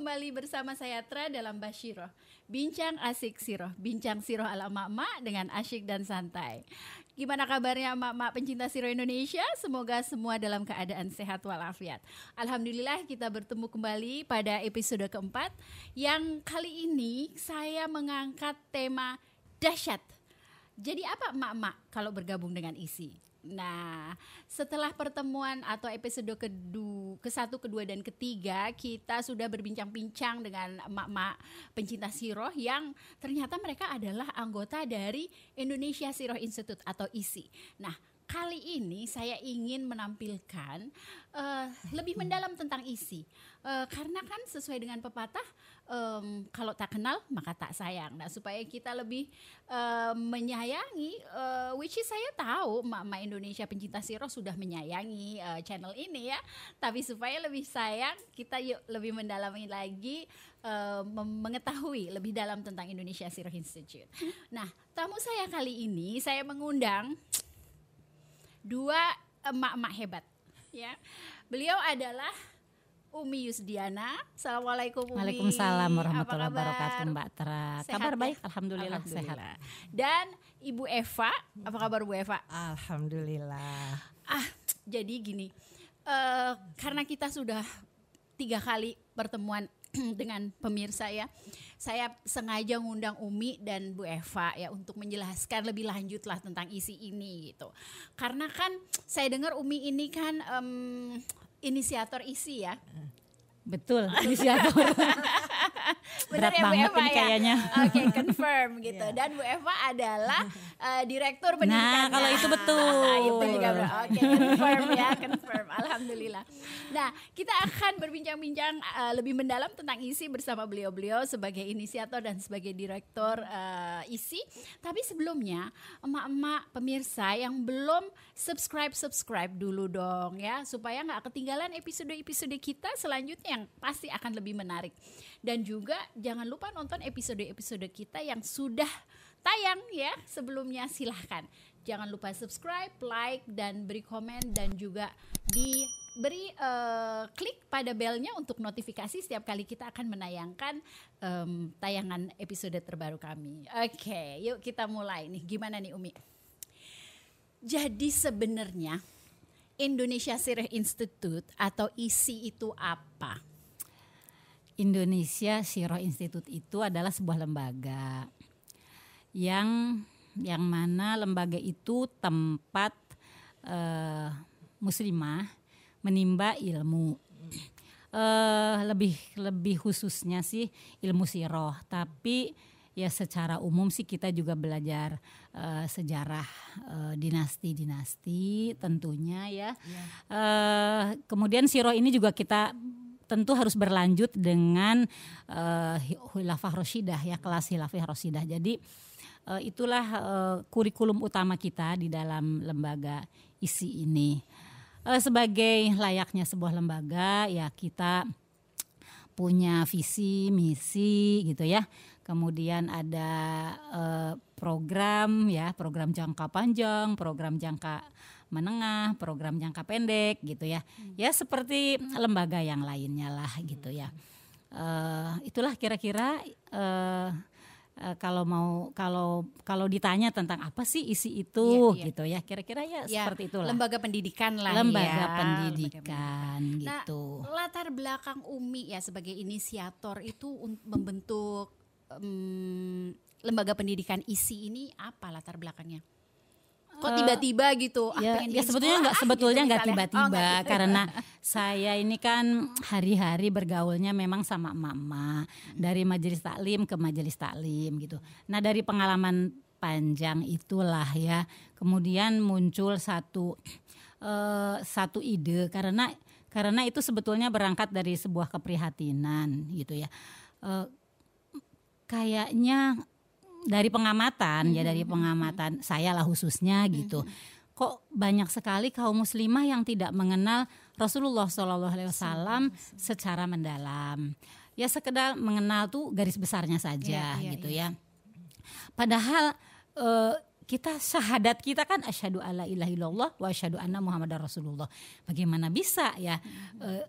Kembali bersama saya Tra dalam Bashiroh. Bincang asik siroh, bincang siroh ala mak dengan asyik dan santai. Gimana kabarnya mak-mak pencinta siroh Indonesia? Semoga semua dalam keadaan sehat walafiat. Alhamdulillah kita bertemu kembali pada episode keempat yang kali ini saya mengangkat tema dahsyat. Jadi apa mak-mak kalau bergabung dengan isi? Nah, setelah pertemuan atau episode kedua, ke satu, kedua, dan ketiga, kita sudah berbincang-bincang dengan emak-emak pencinta siroh yang ternyata mereka adalah anggota dari Indonesia Siroh Institute atau ISI. Nah, kali ini saya ingin menampilkan uh, lebih mendalam tentang isi uh, karena kan sesuai dengan pepatah um, kalau tak kenal maka tak sayang. Nah supaya kita lebih uh, menyayangi uh, which is saya tahu emak-emak Indonesia pencinta siro sudah menyayangi uh, channel ini ya. Tapi supaya lebih sayang kita yuk lebih mendalami lagi uh, mengetahui lebih dalam tentang Indonesia Siro Institute. Nah tamu saya kali ini saya mengundang dua emak-emak hebat ya. Beliau adalah Umi Yusdiana. Assalamualaikum Umi. Waalaikumsalam warahmatullahi wabarakatuh Mbak Tra. Sehat kabar ya? baik, alhamdulillah, Alhamdulillah. sehat. Dan Ibu Eva, apa kabar Bu Eva? Alhamdulillah. Ah, jadi gini, eh, karena kita sudah tiga kali pertemuan dengan pemirsa ya, saya sengaja ngundang Umi dan Bu Eva ya untuk menjelaskan lebih lanjut lah tentang isi ini gitu. Karena kan saya dengar Umi ini kan em, inisiator isi ya. Betul, inisiator. Berat ya Bu banget Eva ini ya? kayaknya. Oke, confirm gitu. Iya. Dan Bu Eva adalah eh, direktur pendidikan. Nah, kalau itu betul. itu juga. Oke, confirm ya, confirm. Alhamdulillah. Nah, kita akan berbincang-bincang eh, lebih mendalam tentang isi bersama beliau-beliau sebagai inisiator dan sebagai direktur eh, isi. Tapi sebelumnya, emak-emak pemirsa yang belum subscribe subscribe dulu dong ya supaya nggak ketinggalan episode-episode kita selanjutnya yang pasti akan lebih menarik. Dan juga jangan lupa nonton episode-episode kita yang sudah tayang ya sebelumnya silahkan. Jangan lupa subscribe, like, dan beri komen dan juga diberi eh, klik pada belnya untuk notifikasi setiap kali kita akan menayangkan em, tayangan episode terbaru kami. Oke, yuk kita mulai nih. Gimana nih Umi? Jadi sebenarnya Indonesia Sirih Institute atau ISI itu apa? Indonesia Siro Institute itu adalah sebuah lembaga yang yang mana lembaga itu tempat eh, muslimah menimba ilmu. Eh, lebih lebih khususnya sih ilmu siroh, tapi ya secara umum sih kita juga belajar eh, sejarah eh, dinasti-dinasti tentunya ya. Eh, kemudian siroh ini juga kita tentu harus berlanjut dengan uh, khilafah rosyidah ya kelas khilafah rosyidah. Jadi uh, itulah uh, kurikulum utama kita di dalam lembaga isi ini. Uh, sebagai layaknya sebuah lembaga ya kita punya visi misi gitu ya. Kemudian ada uh, program ya program jangka panjang, program jangka menengah, program jangka pendek gitu ya. Ya seperti lembaga yang lainnya lah gitu ya. Uh, itulah kira-kira uh, uh, kalau mau kalau kalau ditanya tentang apa sih isi itu iya. gitu ya. Kira-kira ya, Ya, seperti itulah. Lembaga pendidikan lah Lembaga ya. pendidikan Nah, gitu. latar belakang Umi ya sebagai inisiator itu membentuk em, lembaga pendidikan ISI ini apa latar belakangnya? Kok Eh, tiba-tiba gitu? Ah, ya, pengen ya bikin sebetulnya nggak ah, sebetulnya gitu nggak. Oh, tiba-tiba tiba-tiba. karena saya ini kan hari-hari bergaulnya memang sama emak-emak dari majelis taklim ke majelis taklim gitu. Nah dari pengalaman panjang itulah ya kemudian muncul satu eh, satu ide karena karena itu sebetulnya berangkat dari sebuah keprihatinan gitu ya. Eh, kayaknya dari pengamatan ya dari pengamatan saya lah khususnya gitu. Kok banyak sekali kaum muslimah yang tidak mengenal Rasulullah Shallallahu Alaihi Wasallam secara mendalam. Ya sekedar mengenal tuh garis besarnya saja Iya, iya, gitu iya. ya. Padahal eh, kita syahadat kita kan asyhadu alla ilaha illallah wa asyhadu anna muhammadar rasulullah. Bagaimana bisa ya eh,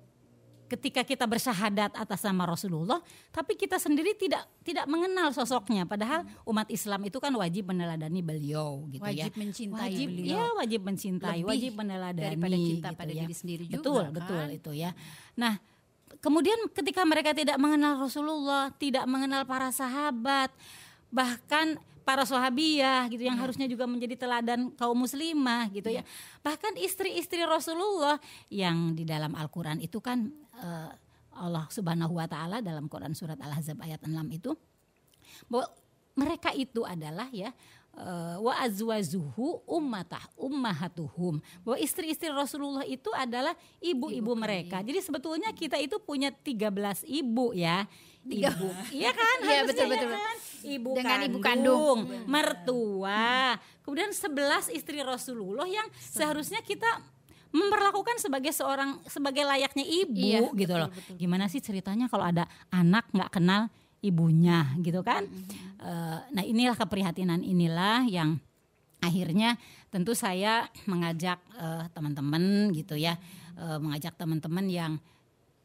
ketika kita bersyahadat atas nama Rasulullah, tapi kita sendiri tidak tidak mengenal sosoknya. Padahal umat Islam itu kan wajib meneladani beliau, gitu ya. Wajib mencintai wajib, beliau. Ya, wajib mencintai, Lebih wajib meneladani daripada cinta gitu pada ya. diri sendiri juga, Betul, kan? betul itu ya. Nah, kemudian ketika mereka tidak mengenal Rasulullah, tidak mengenal para sahabat, bahkan para sahabiyah gitu yang harusnya juga menjadi teladan kaum muslimah gitu ya. Bahkan istri-istri Rasulullah yang di dalam Al-Qur'an itu kan eh, Allah Subhanahu wa taala dalam Quran surat Al-Ahzab ayat 6 itu bahwa mereka itu adalah ya eh, wa azwajuhu ummatah ummahatuhum bahwa istri-istri Rasulullah itu adalah ibu-ibu mereka. Jadi sebetulnya kita itu punya 13 ibu ya. Ibu. Iya kan? Iya, betul, ya betul. kan? Ibu Dengan kandung, ibu kandung. mertua. Kemudian 11 istri Rasulullah yang seharusnya kita memperlakukan sebagai seorang sebagai layaknya ibu Iya, gitu betul, loh. betul. Gimana sih ceritanya kalau ada anak nggak kenal ibunya gitu kan? Eh, nah inilah keprihatinan inilah yang akhirnya tentu saya mengajak eh, teman-teman gitu ya, eh, mengajak teman-teman yang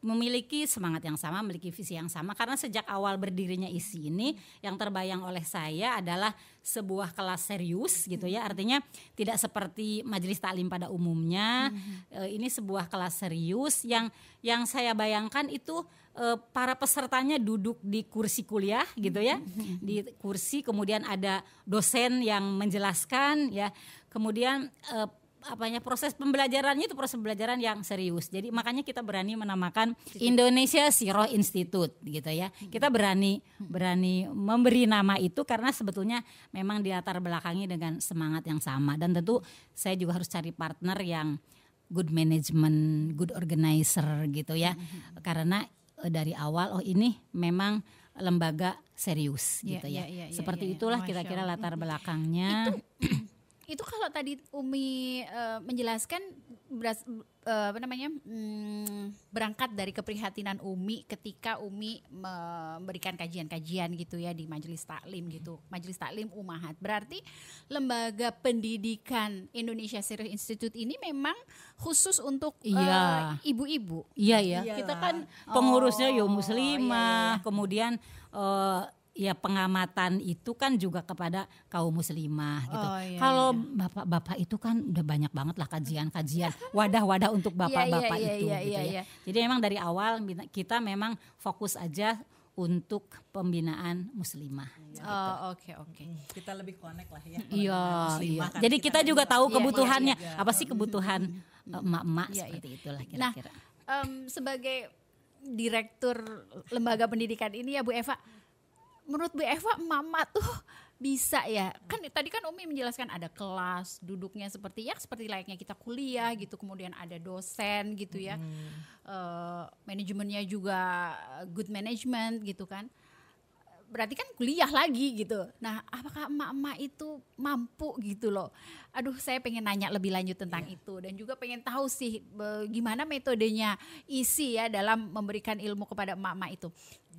memiliki semangat yang sama, memiliki visi yang sama. Karena sejak awal berdirinya isi ini yang terbayang oleh saya adalah sebuah kelas serius gitu ya. Artinya tidak seperti majelis taklim pada umumnya. Eh, ini sebuah kelas serius yang yang saya bayangkan itu eh, para pesertanya duduk di kursi kuliah gitu ya. Di kursi kemudian ada dosen yang menjelaskan ya. Kemudian eh, apanya proses pembelajarannya itu proses pembelajaran yang serius. Jadi makanya kita berani menamakan Indonesia Siroh Institute gitu ya. Kita berani berani memberi nama itu karena sebetulnya memang dilatar belakangi dengan semangat yang sama dan tentu saya juga harus cari partner yang good management, good organizer gitu ya. Karena eh, dari awal oh ini memang lembaga serius Iya, gitu iya, ya. iya, iya, Seperti iya. itulah Masya kira-kira latar belakangnya. itu kalau tadi Umi eh, menjelaskan beras, eh, apa namanya hmm, berangkat dari keprihatinan Umi ketika Umi memberikan kajian-kajian gitu ya di majelis taklim gitu majelis taklim umahat berarti lembaga pendidikan Indonesia Serious Institute ini memang khusus untuk eh, Iya. ibu-ibu Iya ya. Iyalah. Kita kan pengurusnya yo Oh, muslimah, kemudian eh, ya pengamatan itu kan juga kepada kaum muslimah gitu. Oh, iya, Kalau bapak-bapak itu kan udah banyak banget lah kajian-kajian, wadah-wadah untuk bapak-bapak iya, itu iya, gitu iya, ya. iya. Jadi memang dari awal kita memang fokus aja untuk pembinaan muslimah. Oh, oke oke Kita lebih connect lah ya. Iya, iya. kan Jadi kita juga tahu Iya, kebutuhannya. iya, iya. Apa sih kebutuhan eh, emak-emak Iya, seperti itulah Nah, kira-kira. Em, sebagai direktur lembaga pendidikan ini ya Bu Eva, menurut Bu Eva mama tuh bisa ya? Kan tadi kan Umi menjelaskan ada kelas duduknya seperti ya seperti layaknya kita kuliah gitu kemudian ada dosen gitu ya. Eh, manajemennya juga good management gitu kan. Berarti kan kuliah lagi gitu. Nah, apakah emak-emak itu mampu gitu loh? Aduh, saya pengen nanya lebih lanjut tentang itu. Dan juga pengen tahu sih be- gimana metodenya isi ya dalam memberikan ilmu kepada emak-emak itu.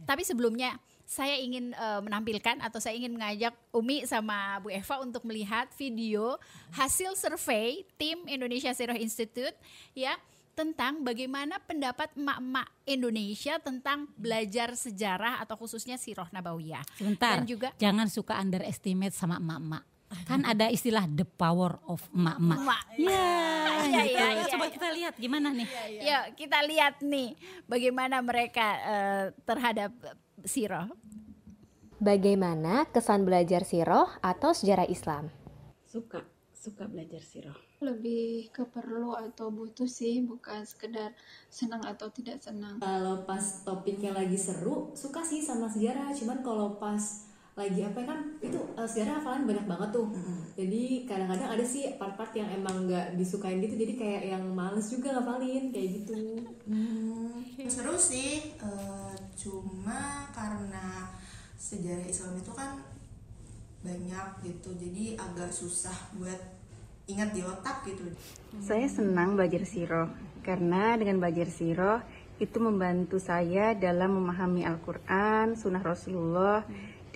Tapi sebelumnya saya ingin eh, menampilkan atau saya ingin mengajak Umi sama Bu Eva untuk melihat video hasil survei tim Indonesia Zero Institute ya tentang bagaimana pendapat emak-emak Indonesia tentang belajar sejarah atau khususnya sirah nabawiyah. Sebentar, Dan juga jangan suka underestimate sama emak-emak. Kan ada istilah the power of emak-emak. emak. Ya, Iya, iya, iya, Coba iya. kita lihat gimana nih. Yuk kita lihat nih bagaimana mereka eh, terhadap sirah. Bagaimana kesan belajar siroh atau sejarah Islam? suka suka belajar siroh lebih ke perlu atau butuh sih bukan sekedar senang atau tidak senang kalau pas topiknya lagi seru suka sih sama sejarah cuman kalau pas lagi apa kan itu eh, sejarah hafalan banyak banget tuh. Jadi kadang-kadang ada sih part-part yang emang nggak disukain gitu jadi kayak yang males juga ngapalin kayak gitu. Seru sih eh, cuma karena sejarah Islam itu kan banyak gitu jadi agak susah buat ingat di otak gitu. Saya senang belajar siroh karena dengan belajar siroh itu membantu saya dalam memahami Al-Quran, Sunnah Rasulullah,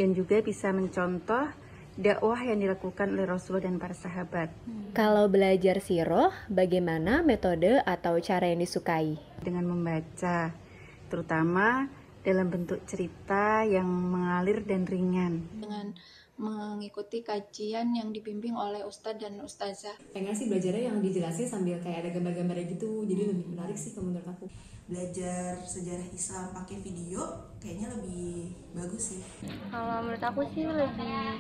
dan juga bisa mencontoh dakwah yang dilakukan oleh Rasul dan para sahabat Kalau belajar siroh, bagaimana metode atau cara yang disukai? dengan membaca, terutama dalam bentuk cerita yang mengalir dan ringan. dengan mengikuti kajian yang dibimbing oleh ustadz dan ustazah. pengen sih belajarnya yang dijelasin sambil kayak ada gambar-gambarnya gitu jadi lebih menarik sih kalau menurut aku belajar sejarah Islam pakai video kayaknya lebih bagus sih Kalau menurut aku sih lebih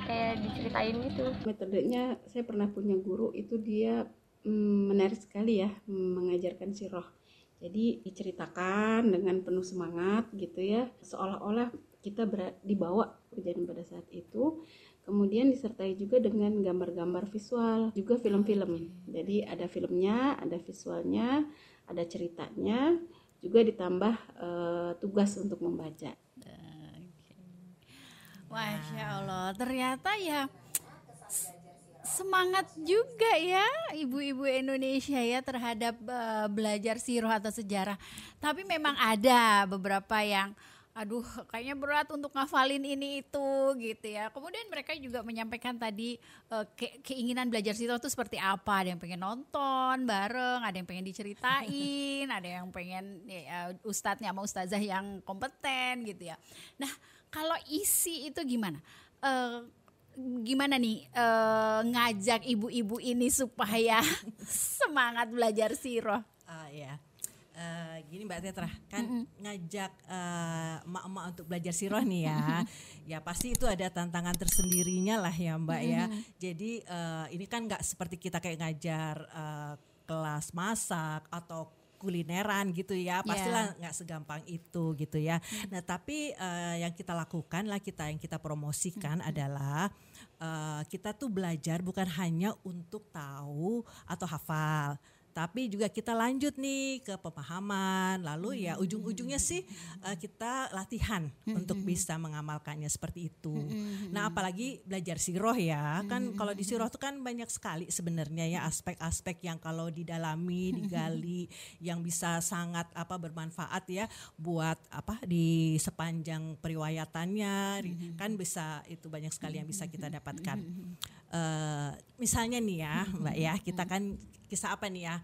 kayak diceritain gitu. metodenya saya pernah punya guru itu dia mm, menarik sekali ya mengajarkan siroh jadi diceritakan dengan penuh semangat gitu ya seolah-olah kita ber- dibawa kejadian pada saat itu kemudian disertai juga dengan gambar-gambar visual juga film-film. Jadi ada filmnya ada visualnya ada ceritanya juga ditambah eh, tugas untuk membaca. Masya Allah, ternyata ya semangat juga ya ibu-ibu Indonesia ya terhadap eh, belajar siroh atau sejarah. Tapi memang ada beberapa yang aduh kayaknya berat untuk ngafalin ini itu gitu ya. Kemudian mereka juga menyampaikan tadi eh, ke- keinginan belajar siroh itu seperti apa. Ada yang pengen nonton bareng, ada yang pengen diceritain, ada yang pengen ya, ustadznya sama ustazah yang kompeten gitu ya. Nah, kalau isi itu gimana? Eh, gimana nih eh, ngajak ibu-ibu ini supaya semangat belajar siroh? Ah ya. Eh, gini Mbak Tetra kan ngajak eh, emak-emak untuk belajar sirah nih ya. ya pasti itu ada tantangan tersendirinya lah ya Mbak ya. Jadi eh, ini kan nggak seperti kita kayak ngajar eh, kelas masak atau kulineran gitu ya. Pastilah nggak segampang itu gitu ya. Nah tapi eh, yang kita lakukan lah kita yang kita promosikan adalah eh, kita tuh belajar bukan hanya untuk tahu atau hafal tapi juga kita lanjut nih ke pemahaman. Lalu ya ujung-ujungnya sih eh, kita latihan untuk bisa mengamalkannya seperti itu. Nah apalagi belajar siroh ya. Kan kalau di siroh itu kan banyak sekali sebenarnya ya aspek-aspek yang kalau didalami digali yang bisa sangat apa bermanfaat ya buat apa di sepanjang periwayatannya. Kan bisa itu banyak sekali yang bisa kita dapatkan. Eh, misalnya nih ya mbak ya kita kan kisah apa nih ya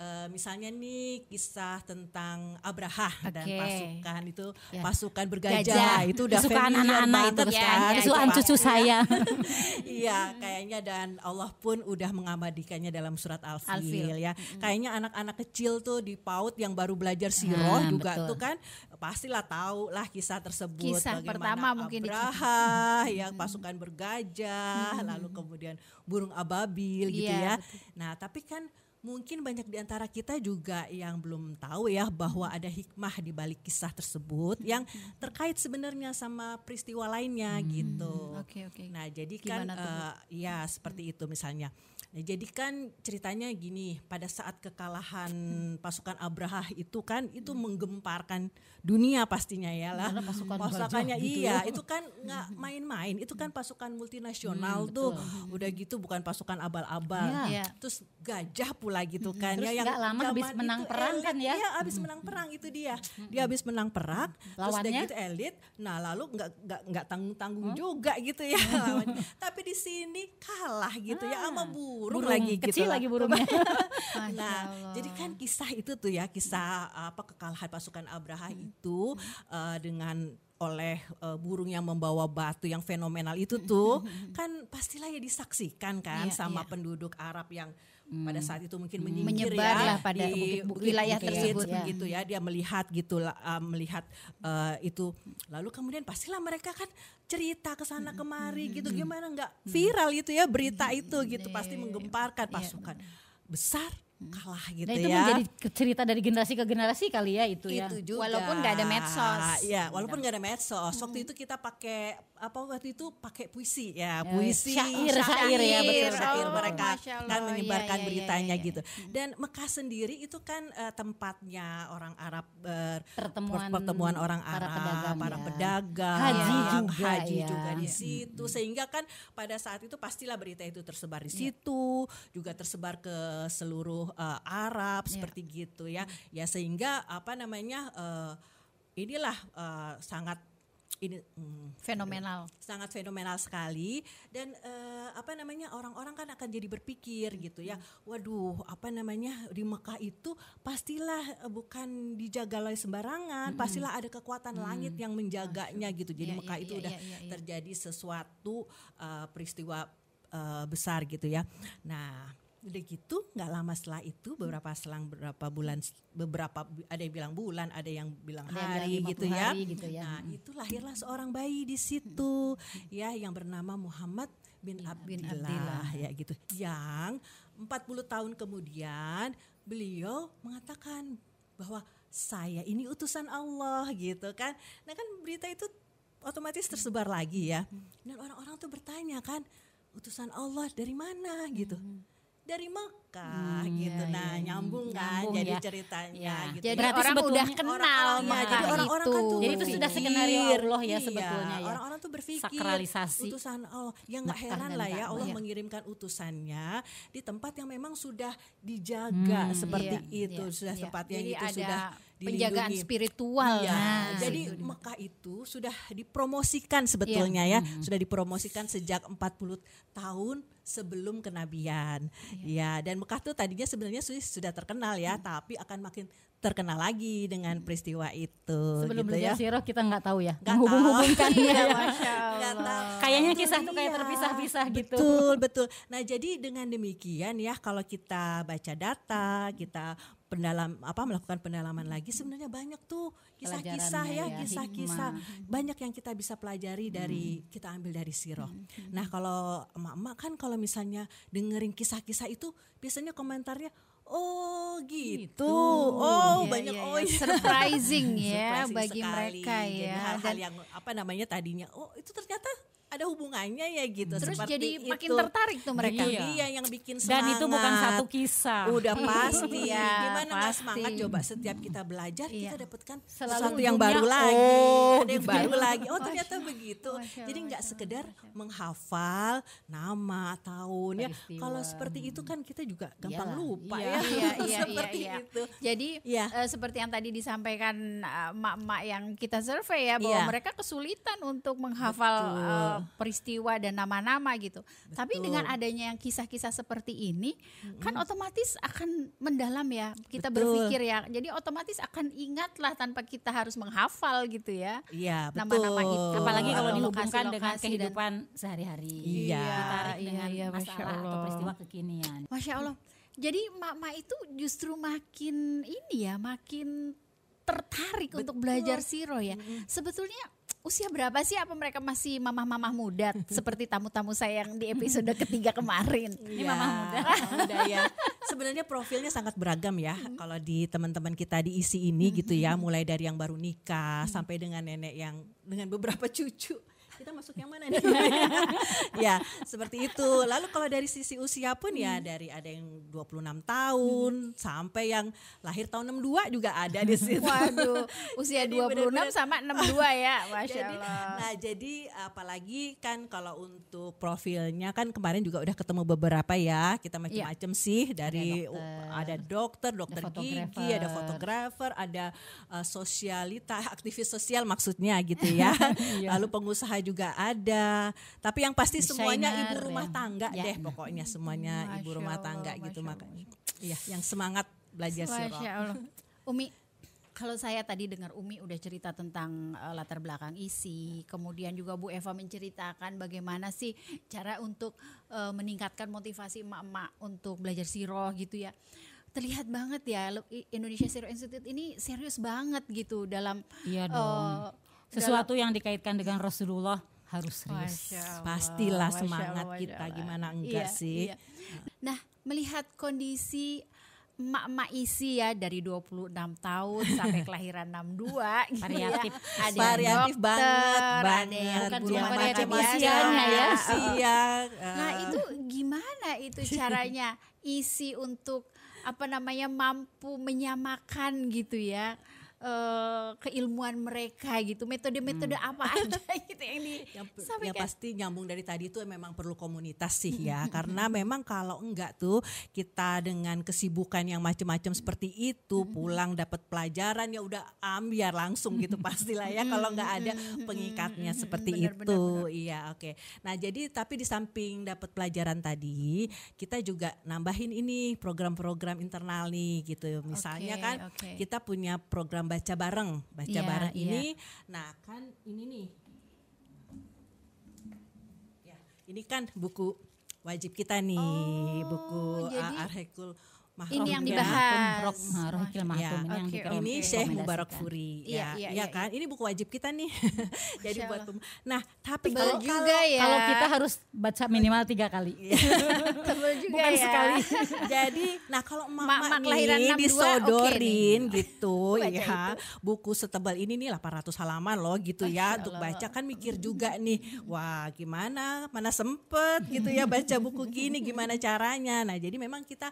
Eh, misalnya nih kisah tentang Abraha dan Oke. pasukan itu Ya. pasukan bergajah Gajah. itu udah Kesukaan anak-anak itu kan. Kesukaan Itu cucu pasti. saya. Iya, kayaknya dan Allah pun udah mengabadikannya dalam surat Al-Fil, Al-Fil. ya. Kayaknya anak-anak kecil tuh di PAUD yang baru belajar siroh Ah, juga betul. tuh kan pastilah tahu lah kisah tersebut Kisah bagaimana pertama mungkin Abraha ya pasukan bergajah, lalu kemudian burung ababil gitu Iya, ya. Nah, tapi kan mungkin banyak di antara kita juga yang belum tahu ya bahwa ada hikmah di balik kisah tersebut yang terkait sebenarnya sama peristiwa lainnya gitu. Oke oke. Nah, jadi kan Gimana eh, ya seperti itu misalnya. Nah, jadi kan ceritanya gini, pada saat kekalahan pasukan Abraha itu kan itu menggemparkan dunia pastinya ya lah. Pasukan Pasukannya gitu iya, ya. itu kan nggak main-main. Itu kan pasukan multinasional tuh. Udah gitu bukan pasukan abal-abal. Iya. Terus gajah pula gitu kan Terus ya nggak lama habis menang itu perang elit, kan ya? Iya, habis menang perang itu dia. Dia habis menang perang, terus udah Lawannya? gitu elit. Nah, lalu nggak nggak nggak tanggung-tanggung juga gitu ya lawannya. Tapi di sini kalah gitu ya sama burung, Burung lagi gitu kecil lah. lagi burungnya. Nah, Allah. jadi kan kisah itu tuh ya, kisah apa kekalahan pasukan Abraha itu eh, dengan oleh eh, burung yang membawa batu yang fenomenal itu tuh kan pastilah ya disaksikan kan Iya, sama iya. penduduk Arab yang pada saat itu mungkin menyingkir Menyebar ya pada di bukit- wilayah bukit tersebut, ya. begitu ya. Dia melihat gitu eh, melihat eh, itu. Lalu kemudian pastilah mereka kan cerita ke sana kemari gitu. gimana nggak viral gitu ya berita itu gitu. Pasti menggemparkan pasukan besar kalah gitu Nah itu ya menjadi cerita dari generasi ke generasi kali ya itu ya. itu juga Walaupun nggak ada medsos. ya walaupun nggak ada medsos waktu itu kita pakai apa waktu itu pakai puisi ya Ya, puisi syair, syair ya, betul, syair betul. mereka kan menyebarkan iya, iya, beritanya iya, iya. gitu dan Mekah sendiri itu kan eh, tempatnya orang Arab ber Pertemuan pertemuan orang para Arab pedagang, para ya. pedagang Haji juga, haji ya. juga di Mm. situ sehingga kan pada saat itu pastilah berita itu tersebar di situ juga tersebar ke seluruh eh, Arab seperti gitu ya. Ya sehingga apa namanya eh, inilah eh, sangat ini hmm, Fenomenal. sangat fenomenal sekali. Dan eh, apa namanya orang-orang kan akan jadi berpikir gitu ya. Waduh apa namanya di Mekah itu pastilah bukan dijaga oleh sembarangan pastilah ada kekuatan langit yang menjaganya gitu. Jadi Iya, Mekah iya, itu iya, udah iya, iya. terjadi sesuatu eh, peristiwa eh, besar gitu ya. Nah udah gitu nggak lama setelah itu beberapa selang beberapa bulan beberapa ada yang bilang bulan ada yang bilang Ada yang bilang hari 50 gitu ya. hari gitu ya. nah itu lahirlah seorang bayi di situ ya yang bernama Muhammad bin Abdillah, Abdillah. ya gitu. Yang 40 tahun kemudian beliau mengatakan bahwa saya ini utusan Allah gitu kan. Nah kan berita itu otomatis tersebar lagi ya. Dan orang-orang tuh bertanya kan utusan Allah dari mana? gitu dari Mekah Hmm, gitu iya, nah iya. nyambung kan Nyambung jadi ya. ceritanya Iya. gitu Jadi ya. Berarti orang sebetulnya udah kenal Orang-orang- Mekah ya, jadi orang-orang kan tuh Jadi itu sudah skenario Allah ya iya, sebetulnya ya. Orang-orang tuh berpikir Sakralisasi utusan Allah. Ya nggak heran lah ya. Allah Iya. mengirimkan utusannya di tempat yang memang sudah dijaga Hmm, seperti iya, itu, iya, sudah iya. tempatnya Jadi itu ada sudah penjagaan dilindungi. spiritual. Iya, Nah, jadi itu. Mekah itu sudah dipromosikan sebetulnya Iya. ya, sudah dipromosikan sejak 40 tahun sebelum kenabian. Iya. Ya, dan Mekah tuh tadinya sebenarnya su- sudah terkenal ya, Hmm. tapi akan makin terkenal lagi dengan peristiwa itu Sebelum gitu belajar ya. sirah kita nggak tahu ya. Nggak Iya, ya. Allah. tahu. Kayaknya kisah tuh kayak terpisah-pisah gitu. Betul, betul. Nah, jadi dengan demikian ya kalau kita baca data, kita pendalam apa melakukan pendalaman lagi sebenarnya banyak tuh kisah-kisah ya, ya, kisah-kisah hikmah. banyak yang kita bisa pelajari dari kita ambil dari siroh. Nah, kalau emak-emak kan kalau misalnya dengerin kisah-kisah itu biasanya komentarnya Oh gitu, oh Iya, banyak iya, oh iya. iya. Surprising ya Surprising bagi sekali. mereka Jadi ya. hal-hal Dan yang apa namanya tadinya oh itu ternyata ada hubungannya ya gitu terus seperti jadi itu. makin tertarik tuh mereka. Iya. Iya, yang bikin Dan semangat. itu bukan satu kisah. Udah pasti. Iya, Gimana pasti. semangat coba setiap kita belajar Iya. kita dapatkan Selalu sesuatu yang baru lagi. oh, ada yang gitu. baru lagi. Oh ternyata begitu. Masya Jadi nggak Masya sekedar menghafal nama tahun ya. Kalau seperti itu kan kita juga gampang Iyalah, lupa iya. ya. Iya, iya, iya, seperti iya. itu. Jadi Iya. eh, seperti yang tadi disampaikan eh, emak-emak yang kita survei ya bahwa Iya. mereka kesulitan untuk menghafal Betul. Peristiwa dan nama-nama gitu. Tapi Betul. dengan adanya yang kisah-kisah seperti ini kan otomatis akan mendalam ya. Kita Betul. berpikir ya. Jadi otomatis akan ingatlah tanpa kita harus menghafal gitu ya. Iya betul. Nama-nama itu. Apalagi kalau Lokasi- dihubungkan dengan dan- kehidupan sehari-hari. Iya. Ditarik Iya, dengan iya, Masya masalah atau Allah. peristiwa kekinian. Masya Allah. Jadi mak-mak itu justru makin ini ya, makin tertarik untuk belajar siro ya. Sebetulnya usia berapa sih? Apa mereka masih mamah-mamah muda seperti tamu-tamu saya yang di episode ketiga kemarin? Ini mamah muda. muda ya. Sebenarnya profilnya sangat beragam ya. Kalau di teman-teman kita diisi ini gitu ya, mulai dari yang baru nikah sampai dengan nenek yang dengan beberapa cucu. Kita masuk yang mana nih? ya, seperti itu. Lalu kalau dari sisi usia pun ya dari ada yang 26 tahun sampai yang lahir tahun 62 juga ada di situ. Waduh, usia Jadi 26 benar-benar- sama 62 ya, Masya jadi, Allah. nah jadi apalagi kan kalau untuk profilnya kan kemarin juga udah ketemu beberapa ya kita macam-macam sih dari ada dokter, dokter, Ada gigi, ada fotografer. fotografer, ada uh, sosialita, aktivis sosial maksudnya gitu ya. Lalu pengusaha juga ada. Tapi yang pasti semuanya Desainer, ibu rumah ya. tangga Ya. deh pokoknya semuanya ibu Masya rumah Allah, tangga gitu Masya makanya. Iya, yang semangat belajar sirah. Allah. Umi, kalau saya tadi dengar Umi udah cerita tentang eh, latar belakang isi, kemudian juga Bu Eva menceritakan bagaimana sih cara untuk eh, meningkatkan motivasi emak-emak untuk belajar siroh gitu ya. Terlihat banget ya Indonesia Siroh Institute ini serius banget gitu dalam Iya dong. Sesuatu yang dikaitkan dengan Rasulullah harus serius. Pastilah Masya semangat Allah, kita, Allah. gimana enggak sih? iya. Nah, melihat kondisi emak-emak isi ya dari 26 tahun sampai kelahiran 62 gitu Variatif. ya. Ada yang variatif dokter, banget, banget. yang Bukan ibu cuma usianya biasa. ya. Usia, Nah, itu gimana itu caranya isi untuk apa namanya mampu menyamakan gitu ya eh, keilmuan mereka gitu, metode-metode apa aja gitu yang yang, yang disampaikan. pasti nyambung dari tadi itu memang perlu komunitas sih ya karena memang kalau enggak tuh kita dengan kesibukan yang macam-macam seperti itu pulang dapat pelajaran ya udah ambiar langsung gitu pastilah ya kalau nggak ada pengikatnya seperti Benar, benar, itu iya oke nah jadi tapi di samping dapat pelajaran tadi kita juga nambahin ini program-program internal nih gitu misalnya Oke, kan oke. kita punya program baca bareng baca Iya, bareng iya. ini. Nah kan ini nih. Ya, ini kan buku wajib kita nih, buku Oh, jadi uh, Arhekul Mahrum. ini yang ya. dibahas. Rohikil Mahtum Ya, ini yang oke, direkomendasikan. Ini Syekh Mubarak Furi, Iya, ya, iya, iya iya, kan? Ini buku wajib kita nih. Jadi buat Nah, tapi Tebal kalau juga ya. Kalau kita harus baca minimal tiga kali. Tebel juga Bukan ya. sekali. Jadi, nah kalau kelahiran nih 62, disodorin gitu Baca ya. Buku setebal ini nih 800 halaman loh gitu ya untuk baca kan mikir juga nih. Wah, gimana? Mana sempet gitu ya baca buku gini gimana caranya. Nah, jadi memang kita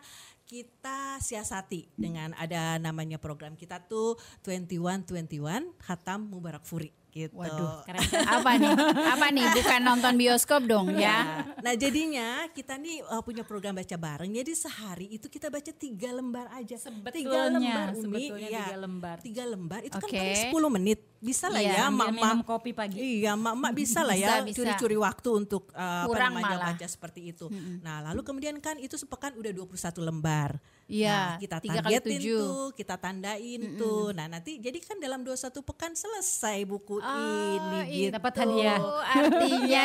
kita siasati dengan ada namanya program kita tuh 2121 Hatam Mubarak Furi gitu. Waduh, keren. Apa nih? Apa nih? Bukan nonton bioskop dong ya? Ya. Nah jadinya kita nih uh, punya program baca bareng. Jadi sehari itu kita baca tiga lembar aja. tiga Sebetulnya, lembar Umi. sebetulnya Iya. tiga lembar. Tiga lembar itu kan Oke. paling 10 menit. Bisa lah Iya, ya mak minum kopi pagi. Iya, mak-mak bisa lah ya curi-curi waktu untuk uh, apa Kurang namanya malah. baca seperti itu. Nah, lalu kemudian kan itu sepekan udah 21 lembar. Iya, Nah, kita targetin tuh, kita tandain tuh. Nah, nanti jadi kan dalam 21 pekan selesai buku ini iya, gitu. dapat hadiah. Oh, artinya Iya.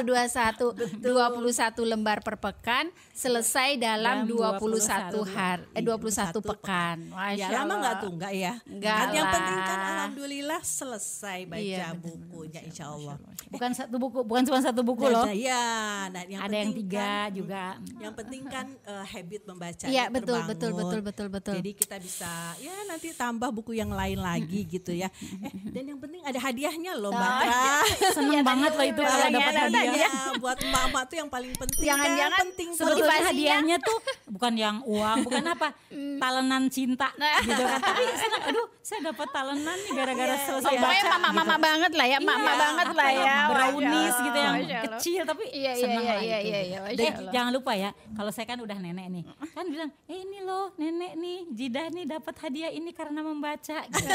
21 21 21 lembar per pekan selesai dalam Dalam 21 hari eh 21 pekan. Masya Ya lama nggak tuh nggak ya? Nggak Kan yang penting kan alhamdulillah selesai baca Iya, benar, bukunya insya Allah. Bukan satu buku, bukan cuma satu buku Nah, loh. nah, Iya, nah, yang Ada yang tiga kan, juga. Yang penting kan eh, habit membaca. Iya, betul, betul, betul, betul, betul. Jadi kita bisa ya nanti tambah buku yang lain lagi gitu ya. Eh, dan yang penting ada hadiahnya loh Mbak Tra. Seneng banget loh itu kalau Iya, dapat iya, hadiah. Iya, buat emak-emak tuh yang paling penting Jangan-jangan kan penting Sebetulnya hadiahnya tuh bukan yang uang, bukan apa, talenan cinta gitu kan. Tapi aduh saya dapat talenan nih gara-gara selesai baca. Pokoknya mama-mama gitu. banget lah ya, mama Iya, banget apa lah yang ya. brownies gitu yang kecil tapi Iya, iya, seneng iya, lah iya, itu. iya, iya, Dan Allah. jangan lupa ya, kalau saya kan udah nenek nih, kan bilang, eh ini loh nenek nih, Jidah nih dapat hadiah ini karena membaca. Gitu,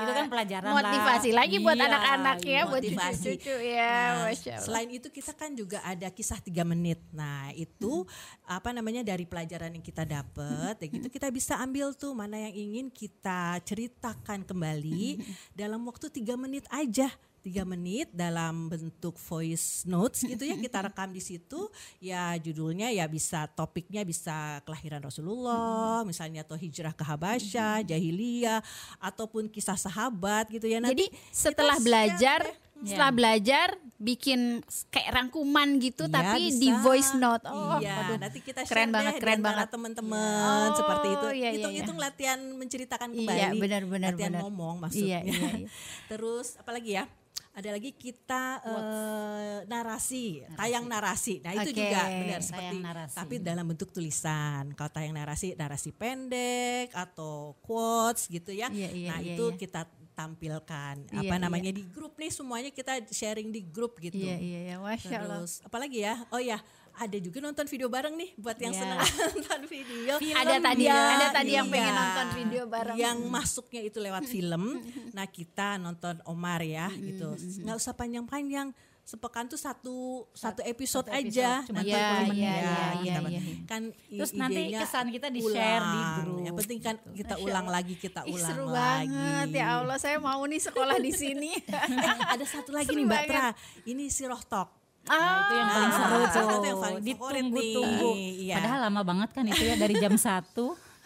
itu kan pelajaran lah. Motivasi lagi buat Iya, anak-anak ya, iya. buat motivasi. cucu-cucu ya, Nah, selain itu kita kan juga ada kisah tiga menit. Nah itu apa namanya dari pelajaran yang kita dapat, ya gitu kita bisa ambil tuh mana yang ingin kita ceritakan kembali dalam waktu tiga menit aja. tiga menit dalam bentuk voice notes gitu ya kita rekam di situ. Ya judulnya ya bisa topiknya bisa kelahiran Rasulullah misalnya atau hijrah ke Habasyah jahiliyah ataupun kisah sahabat gitu ya. Jadi nanti setelah kita belajar, share setelah belajar bikin kayak rangkuman gitu Iya, tapi bisa. di voice note. Oh, iya, waduh. nanti kita keren share banget, keren di antara banget. teman-teman Oh, seperti itu. iya, iya, Hitung-hitung latihan menceritakan Iya, kembali. benar, benar, latihan benar. ngomong maksudnya. Iya, iya, iya. Terus apalagi ya? Ada lagi kita eh, narasi, tayang narasi. Nah, itu Oke, juga benar tayang seperti narasi. tapi dalam bentuk tulisan. Kalau tayang narasi, narasi pendek atau quotes gitu ya. Iya, iya, nah, iya, itu iya. kita tampilkan Iya, apa iya. namanya di grup nih semuanya kita sharing di grup gitu. Iya, iya, iya, Masya Allah. Terus apalagi ya? Oh ya, ada juga nonton video bareng nih buat yang Iya. senang nonton video. Ada tadi, Ya, ada tadi yang iya. pengen nonton video bareng. Yang masuknya itu lewat film. Nah, kita nonton Omar ya gitu. Nggak usah panjang-panjang. Sepekan tuh satu satu episode, satu episode, aja. cuma Nanti 40 kalau menit. menit ya, kita iya, iya. kan Terus nanti kesan kita di ulang. grup. Yang penting kan kita Masya ulang lagi, kita Ih, ulang seru lagi. banget ya Allah, saya mau nih sekolah di sini. Eh, ada satu lagi Seru nih Mbak. Tra. Ini si Roh Talk. Nah, itu yang paling Ah, seru tuh. satu yang paling Ditunggu-tunggu. iya. Padahal lama banget kan itu ya dari jam 1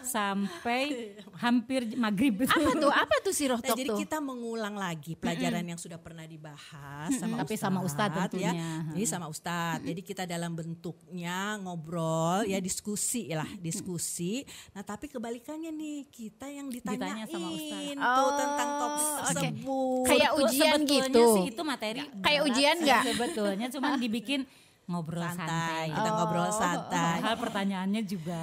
sampai hampir maghrib itu. apa tuh? Apa tuh si roh Nah, jadi tuh? kita mengulang lagi pelajaran yang sudah pernah dibahas sama Tapi sama Ustadz ya. tentunya. Jadi sama Ustadz. Jadi kita dalam bentuknya ngobrol ya diskusi lah, diskusi. Nah, tapi kebalikannya nih, kita yang Ditanya ditanyain sama Ustadz. tuh Oh, tentang topik oke. tersebut. Kayak Betul, ujian sebetulnya gitu. sih itu materi Kayak ujian sih nggak? Sebetulnya cuman dibikin ngobrol santai. santai. Kita ngobrol Oh. santai. Padahal pertanyaannya juga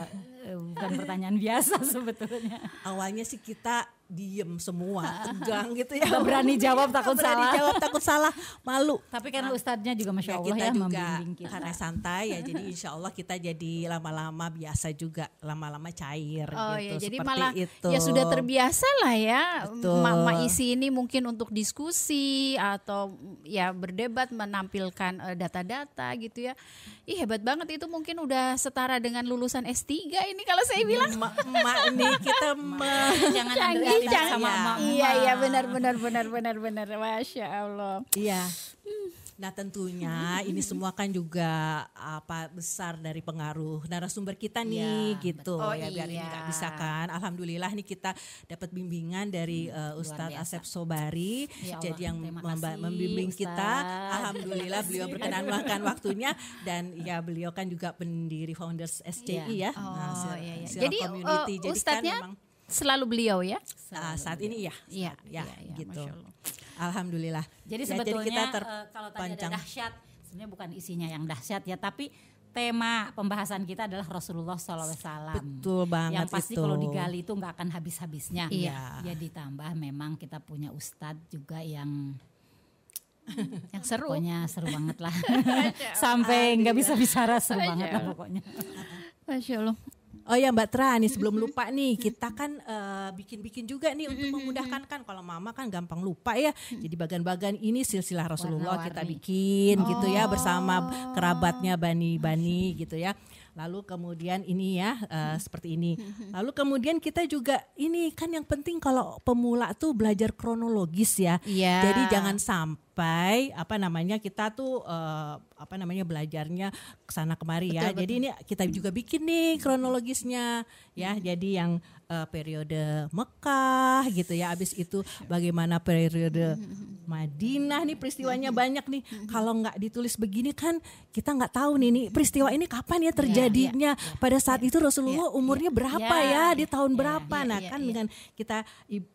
bukan pertanyaan biasa sebetulnya. awalnya sih kita diem semua, tegang gitu ya. Nggak berani jawab takut Nggak berani salah. jawab takut salah, malu. Tapi karena ustadznya juga masya Ya, Allah kita ya juga kita. karena santai ya, jadi insya Allah kita jadi lama-lama biasa juga, lama-lama cair Oh gitu. ya, jadi seperti malah itu. ya sudah terbiasa lah ya Betul. mama isi ini mungkin untuk diskusi atau ya berdebat menampilkan eh, data-data gitu ya. Ih hebat banget itu mungkin udah setara dengan lulusan S3 ini kalau saya bilang. Emak nih kita me- Jangan canggih. sama emak-emak. Iya iya benar benar benar benar benar masya Allah. Iya. Nah tentunya ini semua kan juga apa besar dari pengaruh narasumber kita nih Iya, gitu betul. Oh, ya biar ini iya. nggak bisa kan. Alhamdulillah nih kita dapat bimbingan dari uh, Ustadz. Asep Sobari Ya Allah, jadi yang memba- kasih, membimbing kita. Alhamdulillah beliau berkenan meluangkan waktunya dan ya beliau kan juga pendiri founders SCI ya. Oh Nah, iya iya. Jadi community. eh, Jadi ustadznya kan memang selalu beliau ya. uh, saat ini ya, Iya ya, iya, iya, gitu. Masya Allah. Alhamdulillah. Jadi Ya, sebetulnya kita eh, kalau tadi ada dahsyat, sebenarnya bukan isinya yang dahsyat ya, tapi tema pembahasan kita adalah Rasulullah SAW. Betul banget Yang pasti itu. kalau digali itu nggak akan habis-habisnya. Iya. Ya ditambah memang kita punya ustadz juga yang Yang seru. pokoknya seru banget lah. Sampai nggak bisa bicara seru banget lah pokoknya. Masya Allah. Oh ya Mbak Tra nih sebelum lupa nih kita kan eh, bikin-bikin juga nih untuk memudahkan kan kalau mama kan gampang lupa ya. Jadi bagan-bagan ini silsilah Rasulullah kita bikin gitu ya bersama kerabatnya bani-bani gitu ya. Lalu kemudian ini ya eh, seperti ini. Lalu kemudian kita juga ini kan yang penting kalau pemula tuh belajar kronologis ya. Iya. Jadi jangan sampai apa namanya kita tuh eh, apa namanya belajarnya ke sana kemari ya. Betul, Jadi ini kita juga bikin nih kronologisnya ya. Jadi yang eh, periode Mekah gitu ya. Habis itu bagaimana periode Madinah nih peristiwanya banyak nih. Kalau nggak ditulis begini kan kita nggak tahu nih nih peristiwa ini kapan ya terjadinya. Pada saat itu Rasulullah umurnya berapa ya? Di tahun berapa? iya, Nah iya, kan iya. dengan kita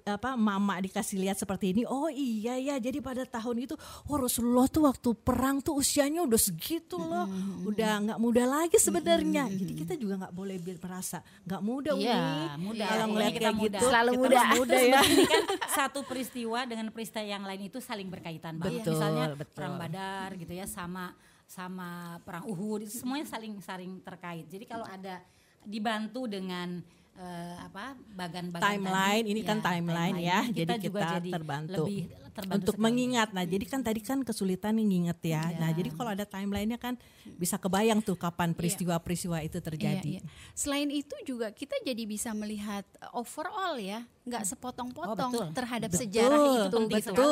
apa mama dikasih lihat seperti ini. Oh iya ya. Jadi pada tahun itu oh Rasulullah tuh waktu perang tuh usianya udah segitu loh. Udah nggak muda lagi sebenarnya. Jadi kita juga nggak boleh merasa nggak muda Iya, Umi. muda. Kalau Pokoknya ngeliat kita kayak muda. gitu Selalu kita muda. muda ya. Ini kan satu peristiwa dengan peristiwa yang lain itu saling berkaitan banget. Betul, Misalnya betul. perang Badar gitu ya sama sama perang Uhud itu semuanya saling saling terkait. Jadi kalau ada dibantu dengan eh, apa bagan-bagan timeline tadi, ini kan timeline ya jadi kita, jadi terbantu lebih terbantu untuk sekali. mengingat nah jadi kan tadi kan kesulitan nih nginget ya nah Iya. jadi kalau ada timelinenya kan bisa kebayang tuh kapan peristiwa-peristiwa itu terjadi Iya, iya. Selain itu juga kita jadi bisa melihat uh, overall ya, nggak sepotong-potong Oh, betul. terhadap Betul, sejarah itu betul. gitu.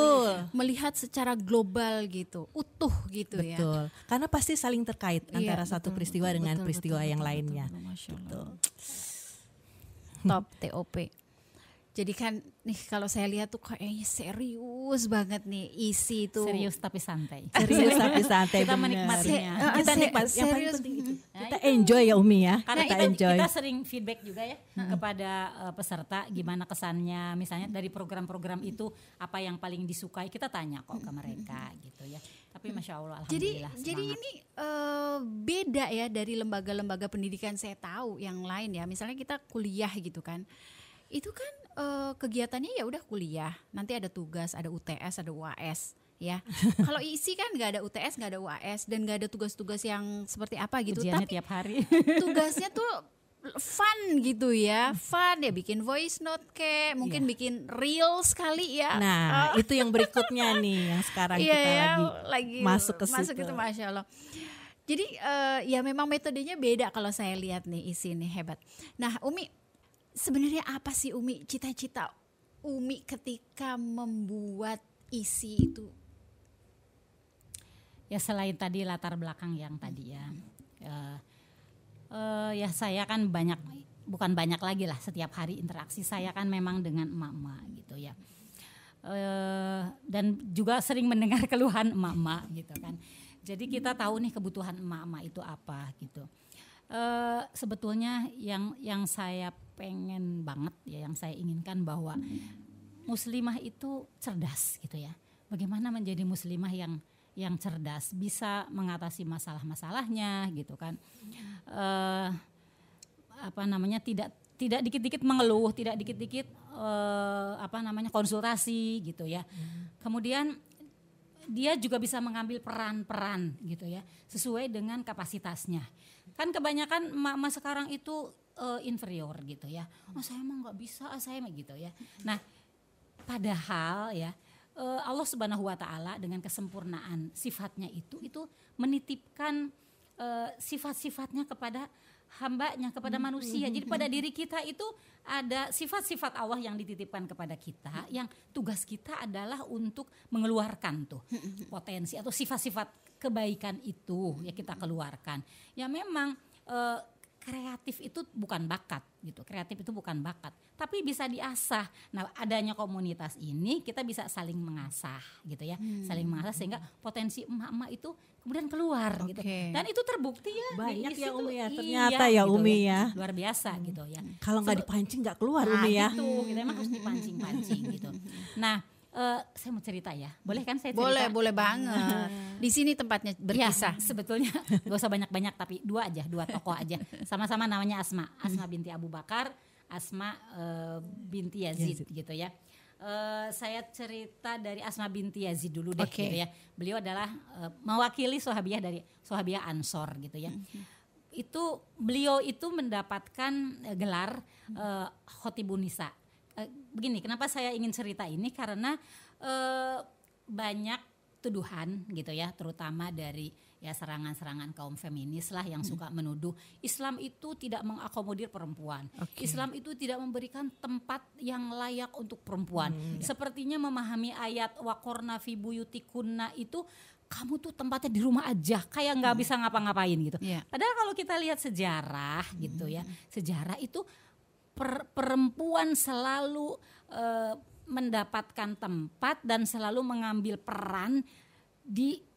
Melihat secara global gitu, utuh gitu ya. betul karena pasti saling terkait Iya, antara satu betul, peristiwa betul, dengan betul, peristiwa betul, yang betul, lainnya betul. Betul. Top TOP. Jadi kan nih kalau saya lihat tuh kayaknya serius banget nih isi itu. serius tapi santai. serius tapi santai Kita menikmatinya. Se- kita nikmat yang paling serius. penting itu Nah, kita itu. enjoy ya Umi ya Karena kita kita, enjoy kita sering feedback juga ya kepada eh, peserta gimana kesannya misalnya dari program-program itu apa yang paling disukai kita tanya kok ke mereka gitu ya. Tapi masya Allah Jadi alhamdulillah jadi semangat. ini eh, beda ya dari lembaga-lembaga pendidikan saya tahu yang lain ya. Misalnya kita kuliah gitu kan. Itu kan eh, kegiatannya ya udah kuliah. Nanti ada tugas, ada UTS, ada UAS ya. Kalau isi kan nggak ada UTS, nggak ada UAS dan nggak ada tugas-tugas yang seperti apa gitu. ujiannya Tapi tiap hari. tugasnya tuh fun gitu ya, fun ya bikin voice note kayak mungkin bikin reel sekali ya. Nah Oh. itu yang berikutnya nih yang sekarang Iya kita ya, lagi masuk ke masuk situ. itu masya Allah. Jadi eh, ya memang metodenya beda kalau saya lihat nih isi ini hebat. Nah Umi sebenarnya apa sih Umi cita-cita Umi ketika membuat isi itu? ya selain tadi latar belakang yang tadi ya. eh, eh, ya saya kan banyak bukan banyak lagi lah setiap hari interaksi saya kan memang dengan emak-emak gitu ya. Eh, dan juga sering mendengar keluhan emak-emak gitu kan. Jadi kita tahu nih kebutuhan emak-emak itu apa gitu. Eh, sebetulnya yang yang saya pengen banget ya yang saya inginkan bahwa muslimah itu cerdas gitu ya. Bagaimana menjadi muslimah yang yang cerdas bisa mengatasi masalah-masalahnya gitu kan. Eh apa namanya tidak tidak dikit-dikit mengeluh, tidak dikit-dikit eh, apa namanya konsultasi gitu ya. Kemudian dia juga bisa mengambil peran-peran gitu ya sesuai dengan kapasitasnya. Kan kebanyakan emak-emak sekarang itu eh, inferior gitu ya. Oh saya mah nggak bisa, ah, saya mah gitu ya. Nah padahal ya eh, Allah Subhanahu Wa Taala dengan kesempurnaan sifatnya itu itu menitipkan eh, sifat-sifatnya kepada hambanya kepada manusia. Jadi pada diri kita itu ada sifat-sifat Allah yang dititipkan kepada kita, yang tugas kita adalah untuk mengeluarkan tuh potensi atau sifat-sifat kebaikan itu ya kita keluarkan. Ya memang eh, kreatif itu bukan bakat gitu. Kreatif itu bukan bakat, tapi bisa diasah. Nah, adanya komunitas ini kita bisa saling mengasah gitu ya. Saling mengasah sehingga potensi emak-emak itu kemudian keluar gitu. Oke. Dan itu terbukti ya Banyak ya. Umi ya. Iya, Ternyata ya, gitu Umi ya. Luar biasa gitu ya. Kalau nggak dipancing nggak keluar Nah, Umi ya. gitu, kita emang harus dipancing-pancing gitu. Nah, eh, saya mau cerita ya. Boleh kan saya cerita? Boleh, boleh banget. Di sini tempatnya berkisah. Ya, sebetulnya gak usah banyak-banyak tapi dua aja, dua tokoh aja. Sama-sama namanya Asma, Asma binti Abu Bakar, Asma eh, binti Yazid gitu ya. Eh, saya cerita dari Asma binti Yazid dulu deh Oke. gitu ya. Beliau adalah eh, mewakili Sahabiah dari Sahabiah Ansor gitu ya. Itu beliau itu mendapatkan eh, gelar eh, Khotibun Nisa. Begini, kenapa saya ingin cerita ini karena eh, banyak tuduhan gitu ya, terutama dari ya serangan-serangan kaum feminis lah yang suka menuduh Islam itu tidak mengakomodir perempuan. Islam itu tidak memberikan tempat yang layak untuk perempuan. Sepertinya memahami ayat waqorna fi buyutikunna itu kamu tuh tempatnya di rumah aja, kayak nggak bisa ngapa-ngapain gitu. Iya. Padahal kalau kita lihat sejarah gitu ya, sejarah itu per- perempuan selalu eh, mendapatkan tempat dan selalu mengambil peran di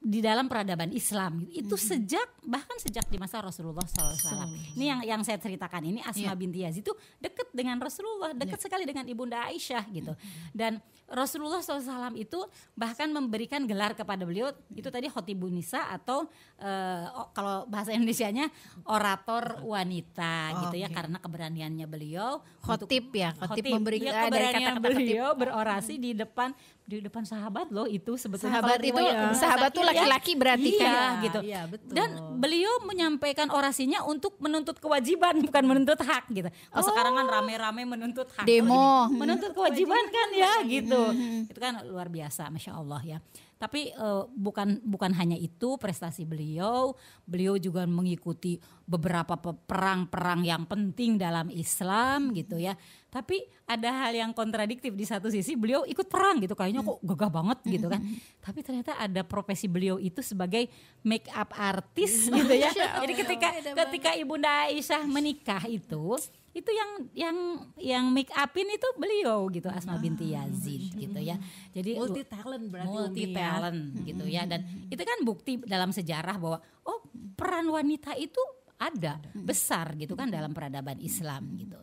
di dalam peradaban Islam itu sejak bahkan sejak di masa Rasulullah SAW. Ini yang yang saya ceritakan ini Asma Iya. binti Yazid itu dekat dengan Rasulullah, dekat sekali dengan ibunda Aisyah gitu. Dan Rasulullah SAW itu bahkan memberikan gelar kepada beliau itu tadi khotibun nisa atau eh, o- kalau bahasa Indonesianya orator wanita gitu ya Oke. karena keberaniannya beliau Khotib ya, khotib Khotib. memberi Iya, ada keberanian kata-kata khotib. beliau berorasi di depan di depan sahabat loh itu sebetulnya Sahabat itu riwayat sahabat tuh ya, laki-laki berarti iya, kan? gitu. Iya, betul. Dan beliau menyampaikan orasinya untuk menuntut kewajiban bukan menuntut hak gitu. Kalau sekarang kan rame-rame menuntut hak. Demo. Kalau ini menuntut kewajiban kan ya gitu. Itu kan luar biasa Masya Allah ya. Tapi eh, bukan bukan hanya itu prestasi beliau, beliau juga mengikuti beberapa pe- perang-perang yang penting dalam Islam gitu ya. Tapi ada hal yang kontradiktif di satu sisi beliau ikut perang gitu kayaknya kok gagah banget gitu kan. Tapi ternyata ada profesi beliau itu sebagai make up artist gitu ya. Jadi ketika ketika Ibunda Aisyah menikah itu itu yang yang yang make upin itu beliau gitu Asma binti Yazid gitu ya. Jadi Multi talent berarti multi Umi ya. talent gitu ya dan itu kan bukti dalam sejarah bahwa oh peran wanita itu ada besar gitu kan dalam peradaban Islam gitu.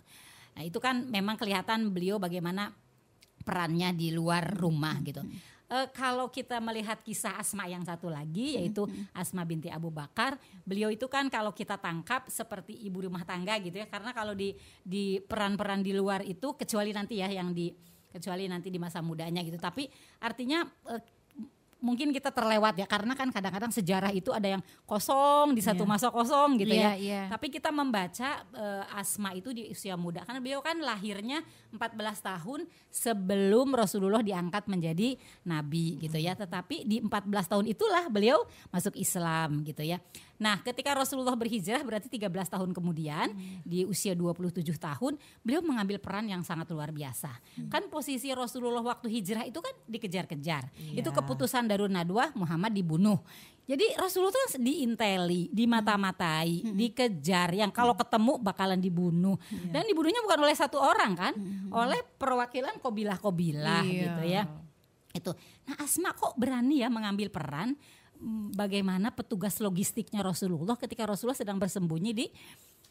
Nah, itu kan memang kelihatan beliau bagaimana perannya di luar rumah gitu. Eh, kalau kita melihat kisah Asma yang satu lagi yaitu Asma binti Abu Bakar, beliau itu kan kalau kita tangkap seperti ibu rumah tangga gitu ya karena kalau di di peran-peran di luar itu kecuali nanti ya yang di kecuali nanti di masa mudanya gitu. Tapi artinya eh, mungkin kita terlewat ya karena kan kadang-kadang sejarah itu ada yang kosong di satu Iya. masa kosong gitu Iya, ya. iya. Tapi kita membaca eh, Asma itu di usia muda karena beliau kan lahirnya 14 tahun sebelum Rasulullah diangkat menjadi nabi gitu ya. Tetapi di 14 tahun itulah beliau masuk Islam gitu ya. Nah, ketika Rasulullah berhijrah berarti 13 tahun kemudian di usia 27 tahun beliau mengambil peran yang sangat luar biasa. Kan posisi Rasulullah waktu hijrah itu kan dikejar-kejar. Itu keputusan Darun Nadwa Muhammad dibunuh. Jadi Rasulullah tuh diinteli, dimata-matai, dikejar yang kalau ketemu bakalan dibunuh. Dan dibunuhnya bukan oleh satu orang kan, oleh perwakilan kobilah-kobilah Iya. gitu ya. Itu. Nah, Asma kok berani ya mengambil peran bagaimana petugas logistiknya Rasulullah ketika Rasulullah sedang bersembunyi di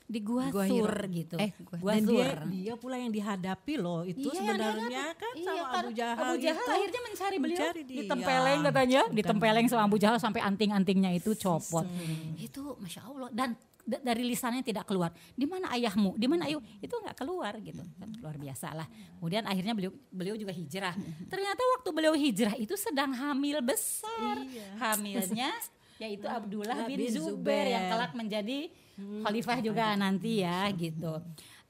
di Gua Gua Sur gitu. Eh, Gua- Gua Dan dia, Sur. dia pula yang dihadapi loh itu Iya, sebenarnya kan Iya, sama Abu Jahal Abu Jahal itu. akhirnya mencari beliau Mencari dia. ditempeleng katanya, ditempeleng sama Abu Jahal sampai anting-antingnya itu copot. Itu masya Allah dan da- dari lisannya tidak keluar. Di mana ayahmu? Di mana ayu? Itu nggak keluar gitu. Kan luar biasa lah. Kemudian akhirnya beliau beliau juga hijrah. Ternyata waktu beliau hijrah itu sedang hamil besar. Hamilnya yaitu Abdullah bin, bin Zubair yang kelak menjadi khalifah juga nanti ya gitu.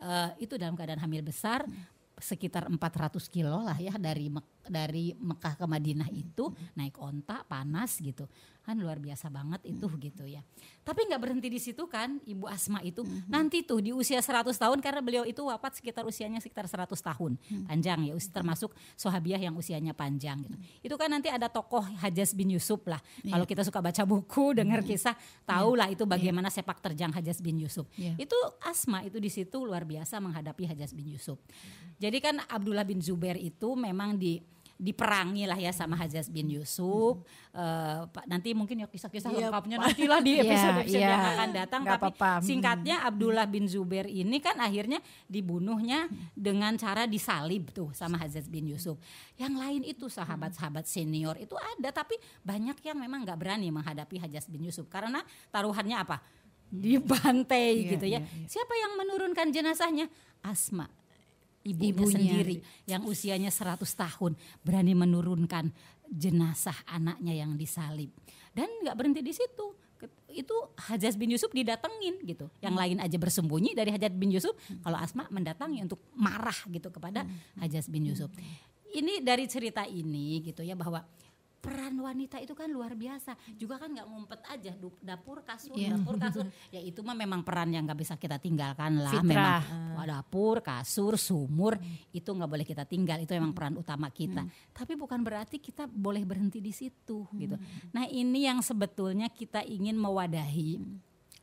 Eh, itu dalam keadaan hamil besar sekitar 400 kilo lah ya dari Mek- dari Mekah ke Madinah itu naik onta panas gitu. Kan luar biasa banget itu gitu ya. Tapi nggak berhenti di situ kan Ibu Asma itu. Nanti tuh di usia 100 tahun karena beliau itu wafat sekitar usianya sekitar 100 tahun. Panjang ya termasuk Sohabiah yang usianya panjang gitu. Itu kan nanti ada tokoh Hajjaz bin Yusuf lah. Kalau kita suka baca buku dengar kisah tahu lah itu bagaimana sepak terjang Hajjaz bin Yusuf. Iya. itu Asma itu di situ luar biasa menghadapi Hajjaz bin Yusuf. Jadi kan Abdullah bin Zubair itu memang di diperangi lah ya sama Hajjaz bin Yusuf. Eh, Pak nanti mungkin ya kisah-kisah Iya, lengkapnya nantilah di Iya, episode-episode iya. yang akan datang. Tapi apa-apa. Hmm. singkatnya Abdullah bin Zubair ini kan akhirnya dibunuhnya dengan cara disalib tuh sama Hajjaz bin Yusuf. Yang lain itu sahabat-sahabat senior itu ada tapi banyak yang memang nggak berani menghadapi Hajjaz bin Yusuf karena taruhannya apa? Dibantai Iya, gitu ya. iya, iya. Siapa yang menurunkan jenazahnya? Asma. Ibunya, Ibunya. sendiri yang usianya 100 tahun berani menurunkan jenazah anaknya yang disalib. Dan nggak berhenti di situ. Itu Hajjaz bin Yusuf didatengin gitu. Yang lain aja bersembunyi dari Hajjaz bin Yusuf, kalau Asma mendatangi untuk marah gitu kepada Hajjaz bin Yusuf. Ini dari cerita ini gitu ya bahwa peran wanita itu kan luar biasa. Juga kan nggak ngumpet aja dapur kasur Iya. dapur kasur. Ya itu mah memang peran yang nggak bisa kita tinggalkan lah. Fitrah. memang Wah, dapur kasur sumur itu nggak boleh kita tinggal. Itu memang peran utama kita. Tapi bukan berarti kita boleh berhenti di situ gitu. Nah ini yang sebetulnya kita ingin mewadahi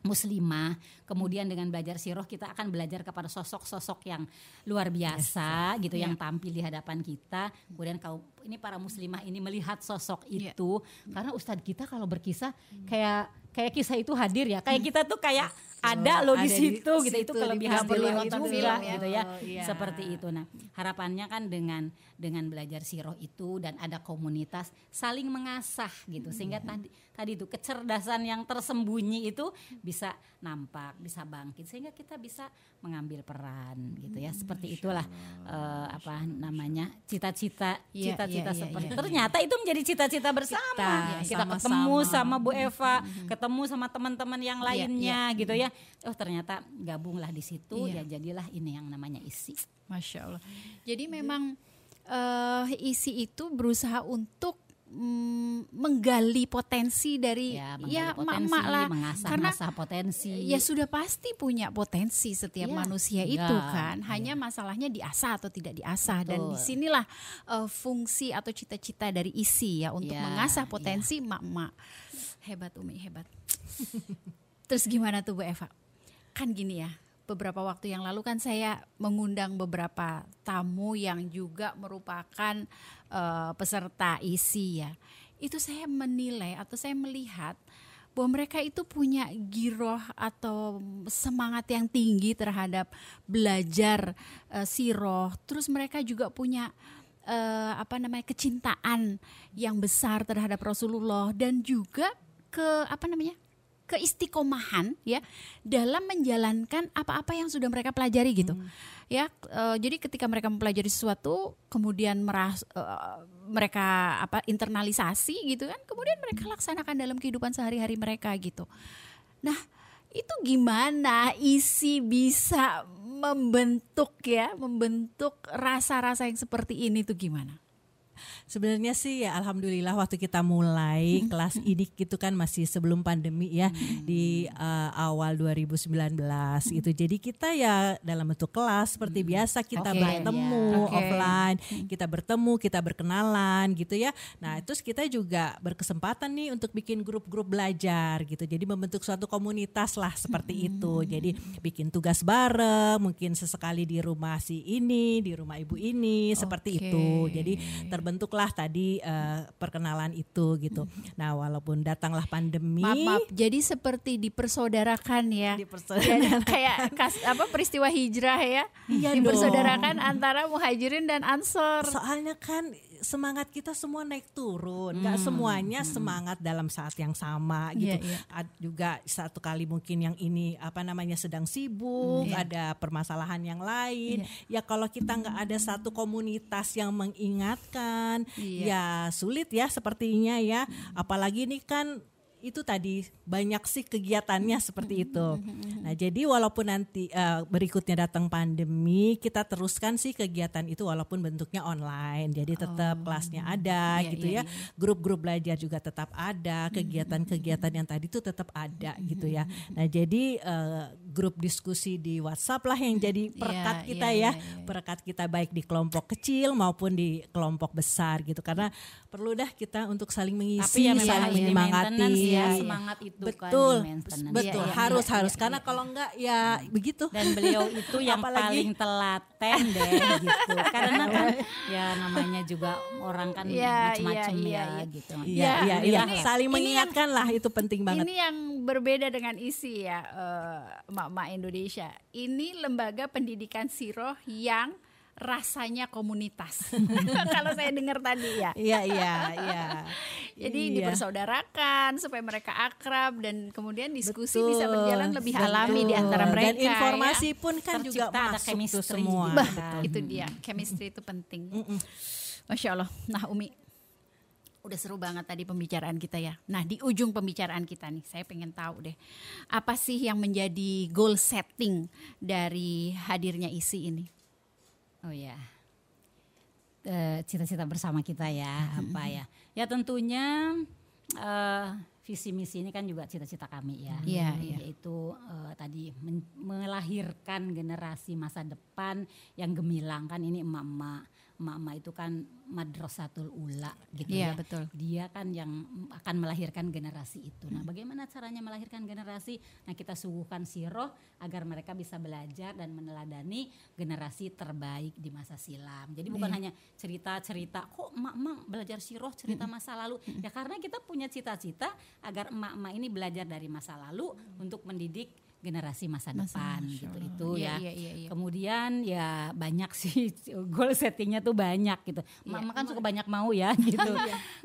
muslimah kemudian dengan belajar siroh kita akan belajar kepada sosok-sosok yang luar biasa gitu yang tampil di hadapan kita. Kemudian kau ini para muslimah ini melihat sosok Iya. itu. Karena ustadz kita kalau berkisah kayak kayak kisah itu hadir ya. Kayak kita tuh kayak ada loh di di situ gitu. Itu kelebihan perlu nonton film ya. gitu ya. Oh, iya. seperti itu. Nah harapannya kan dengan dengan belajar siroh itu dan ada komunitas saling mengasah gitu. Sehingga tadi tadi itu kecerdasan yang tersembunyi itu bisa nampak bisa bangkit. Sehingga kita bisa mengambil peran gitu ya. Seperti itulah eh, apa namanya cita-cita Iya, cita-cita iya, iya, seperti iya. ternyata itu menjadi cita-cita bersama. Kita, kita, sama-sama. ketemu sama Bu Eva ketemu sama teman-teman yang Iya, lainnya gitu ya oh ternyata gabunglah di situ Iya. ya jadilah ini yang namanya isi Masya Allah. Jadi memang eh, isi itu berusaha untuk mm, menggali potensi dari ya, ya, potensi, emak-emak lah. mengasah Karena potensi ya sudah pasti punya potensi setiap Iya, manusia iya, itu kan. iya. Hanya masalahnya diasah atau tidak diasah dan di sinilah eh, fungsi atau cita-cita dari isi ya untuk Iya, mengasah iya. potensi emak-emak. Hebat Umi, hebat. Terus gimana tuh Bu Eva? Kan gini ya, beberapa waktu yang lalu kan saya mengundang beberapa tamu yang juga merupakan eh, peserta isi ya. Itu saya menilai atau saya melihat bahwa mereka itu punya giroh atau semangat yang tinggi terhadap belajar eh, siroh. Terus mereka juga punya eh, apa namanya kecintaan yang besar terhadap Rasulullah dan juga ke apa namanya keistiqomahan ya dalam menjalankan apa-apa yang sudah mereka pelajari gitu. Ya eh, jadi ketika mereka mempelajari sesuatu kemudian meras eh, mereka apa internalisasi gitu kan kemudian mereka laksanakan dalam kehidupan sehari-hari mereka gitu. Nah itu gimana isi bisa membentuk ya membentuk rasa-rasa yang seperti ini tuh gimana Sebenarnya sih ya alhamdulillah waktu kita mulai kelas ini gitu kan masih sebelum pandemi ya di uh, awal 2019 gitu. Jadi kita ya dalam bentuk kelas seperti biasa kita Oke, bertemu ya. Oke. offline, kita bertemu, kita berkenalan gitu ya. Nah, terus kita juga berkesempatan nih untuk bikin grup-grup belajar gitu. Jadi membentuk suatu komunitas lah seperti itu. Jadi bikin tugas bareng, mungkin sesekali di rumah si ini, di rumah ibu ini seperti Oke. itu. Jadi terbentuklah tadi eh, perkenalan itu gitu. Nah, walaupun datanglah pandemi, Maaf, maaf. Jadi seperti dipersaudarakan ya. Dipersaudarakan. Ya, kayak kas, apa peristiwa hijrah ya. Iya dipersaudarakan antara muhajirin dan ansor. soalnya kan semangat kita semua naik turun, nggak Hmm, semuanya semangat dalam saat yang sama gitu. Iya, iya. Ad- juga satu kali mungkin yang ini apa namanya sedang sibuk, Hmm, iya. ada permasalahan yang lain. Iya. Ya kalau kita nggak ada satu komunitas yang mengingatkan, Iya. ya sulit ya sepertinya ya. Apalagi ini kan itu tadi banyak sih kegiatannya seperti itu. Nah, jadi walaupun nanti eh, berikutnya datang pandemi, kita teruskan sih kegiatan itu walaupun bentuknya online. Jadi tetap kelasnya ada Iya, gitu iya, ya. Grup-grup belajar juga tetap ada, kegiatan-kegiatan yang tadi itu tetap ada gitu ya. Nah, jadi eh, grup diskusi di WhatsApp lah yang jadi perekat Iya, kita iya, ya. iya, iya. Perekat kita baik di kelompok kecil maupun di kelompok besar gitu. Karena perlu dah kita untuk saling mengisi, ya saling menyemangati. Ya, Iya. semangat itu kan betul, di maintenance. betul Iya, harus iya, harus iya, karena iya. kalau enggak ya begitu. dan beliau itu yang Apalagi- paling telaten deh gitu karena kan ya namanya juga orang kan Iya, macam-macam iya, ya iya. gitu Iya, iya, iya. Alhamdulillah. Saling mengingatkan lah itu penting banget. Ini yang berbeda dengan isi ya eh, emak-emak Indonesia. Ini lembaga pendidikan siroh yang rasanya komunitas. Kalau saya dengar tadi ya. Iya, iya, iya. Jadi Iya. dipersaudarakan supaya mereka akrab dan kemudian diskusi Betul, bisa berjalan lebih betul. alami di antara mereka. Dan informasi ya. pun kan juga Tercipta ada masuk tuh semua. Bah, Kan. itu dia chemistry itu penting. Masya Allah. Nah Umi, udah seru banget tadi pembicaraan kita ya. Nah di ujung pembicaraan kita nih, saya pengen tahu deh, apa sih yang menjadi goal setting dari hadirnya isi ini? Oh ya. Cita-cita bersama kita ya apa ya? Ya tentunya eh, visi misi ini kan juga cita-cita kami ya. Iya, iya. Yaitu eh, tadi melahirkan generasi masa depan yang gemilang kan ini emak-emak. Emak-emak itu kan madrasatul ula gitu Iya, ya. betul. Dia kan yang akan melahirkan generasi itu. Nah, bagaimana caranya melahirkan generasi? Nah, kita suguhkan siroh agar mereka bisa belajar dan meneladani generasi terbaik di masa silam. Jadi bukan Iya. hanya cerita-cerita, kok emak-emak belajar siroh cerita masa lalu? Ya karena kita punya cita-cita agar emak-emak ini belajar dari masa lalu untuk mendidik generasi masa depan gitu itu Iya, ya. iya, iya, iya. Kemudian ya banyak sih goal settingnya tuh banyak gitu. Mama kan suka banyak mau ya gitu.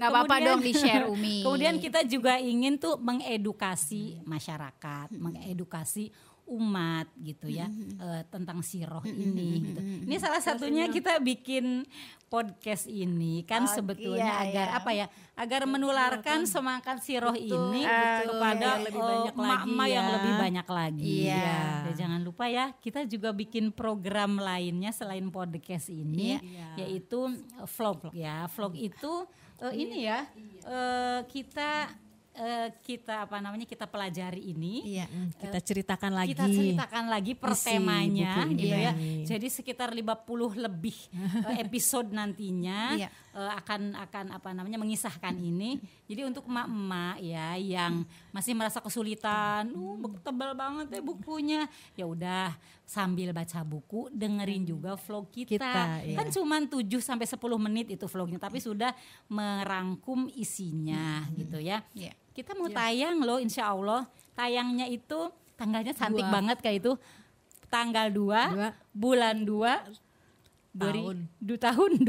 Nggak apa-apa dong di-share, Umi. Kemudian kita juga ingin tuh mengedukasi masyarakat, mengedukasi umat gitu ya eh, tentang siroh ini gitu. Ini salah satunya kita bikin podcast ini kan Oh, sebetulnya iya, agar iya. apa ya? Agar menularkan semangat siroh ini betul. kepada Yang lebih eh, banyak lagi emak-emak yang ya. lebih banyak lagi. Iya. Dan jangan lupa ya, kita juga bikin program lainnya selain podcast ini, Iya. yaitu eh, vlog ya. Vlog itu eh, ini ya, eh, kita eh, kita apa namanya kita pelajari ini. Iya. Kita ceritakan lagi. Kita ceritakan lagi per isi temanya buku gitu ya. Iya. Jadi sekitar 50 lebih eh, episode nantinya Iya. Eh, akan akan apa namanya mengisahkan ini. Jadi untuk emak-emak ya yang masih merasa kesulitan, uh buku tebal banget ya bukunya. Ya udah sambil baca buku dengerin juga vlog kita. Kita, iya. Kan cuman 7 sampai 10 menit itu vlognya tapi sudah merangkum isinya gitu ya. Iya. Kita mau tayang loh insya Allah. Tayangnya itu tanggalnya cantik Dua. banget kayak itu. Tanggal 2, Dua. bulan 2, Tahun. du tahun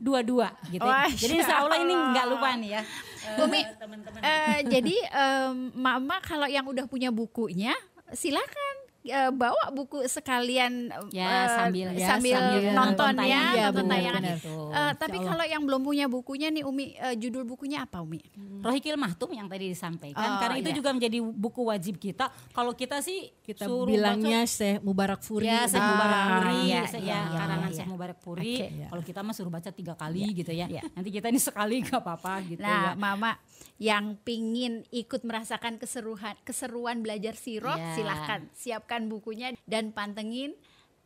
2022 gitu. ya. Jadi insya Allah ini nggak lupa nih ya. Eh, Umi, teman-teman. Eh, jadi em, mama kalau yang udah punya bukunya silakan eh, bawa buku sekalian Ya, eh, sambil ya, sambil sambil nonton ya, tayangan. nonton Ya, tayangan. Gitu. Eh, tapi kalau yang belum punya bukunya nih Umi, eh, judul bukunya apa Umi? Rohikil Mahtum yang tadi Oh, disampaikan karena itu iya. juga menjadi buku wajib kita. Kalau kita sih Kita suruh bilangnya Syekh Mubarak Furi. Ya, Syekh Ah, Mubarak Puri, iya, se- iya, ya, iya, karangan iya. Syekh Mubarak Puri. Oke. Kalau kita mah suruh baca tiga kali gitu ya. Iya. Nanti kita ini sekali gak apa-apa gitu Nah, ya. Mama yang pingin ikut merasakan keseruan keseruan belajar siroh, Ya. silahkan siapkan bukunya dan pantengin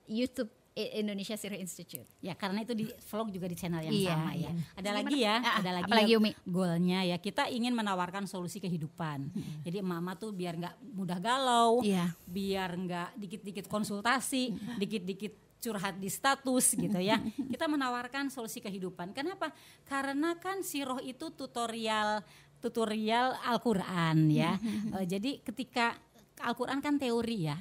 YouTube Indonesia Siroh Institute. Ya karena itu di vlog juga di channel yang Iya, sama ya. iya. Ada lagi ya, Ah, ada lagi. apalagi, ya Umi? Goalnya ya kita ingin menawarkan solusi kehidupan. Jadi mama tuh biar nggak mudah galau, Iya. biar nggak dikit-dikit konsultasi, dikit-dikit curhat di status gitu ya. Kita menawarkan solusi kehidupan. Kenapa? Karena kan siroh itu tutorial tutorial Al-Qur'an ya. Eh, jadi ketika Al-Qur'an kan teori ya.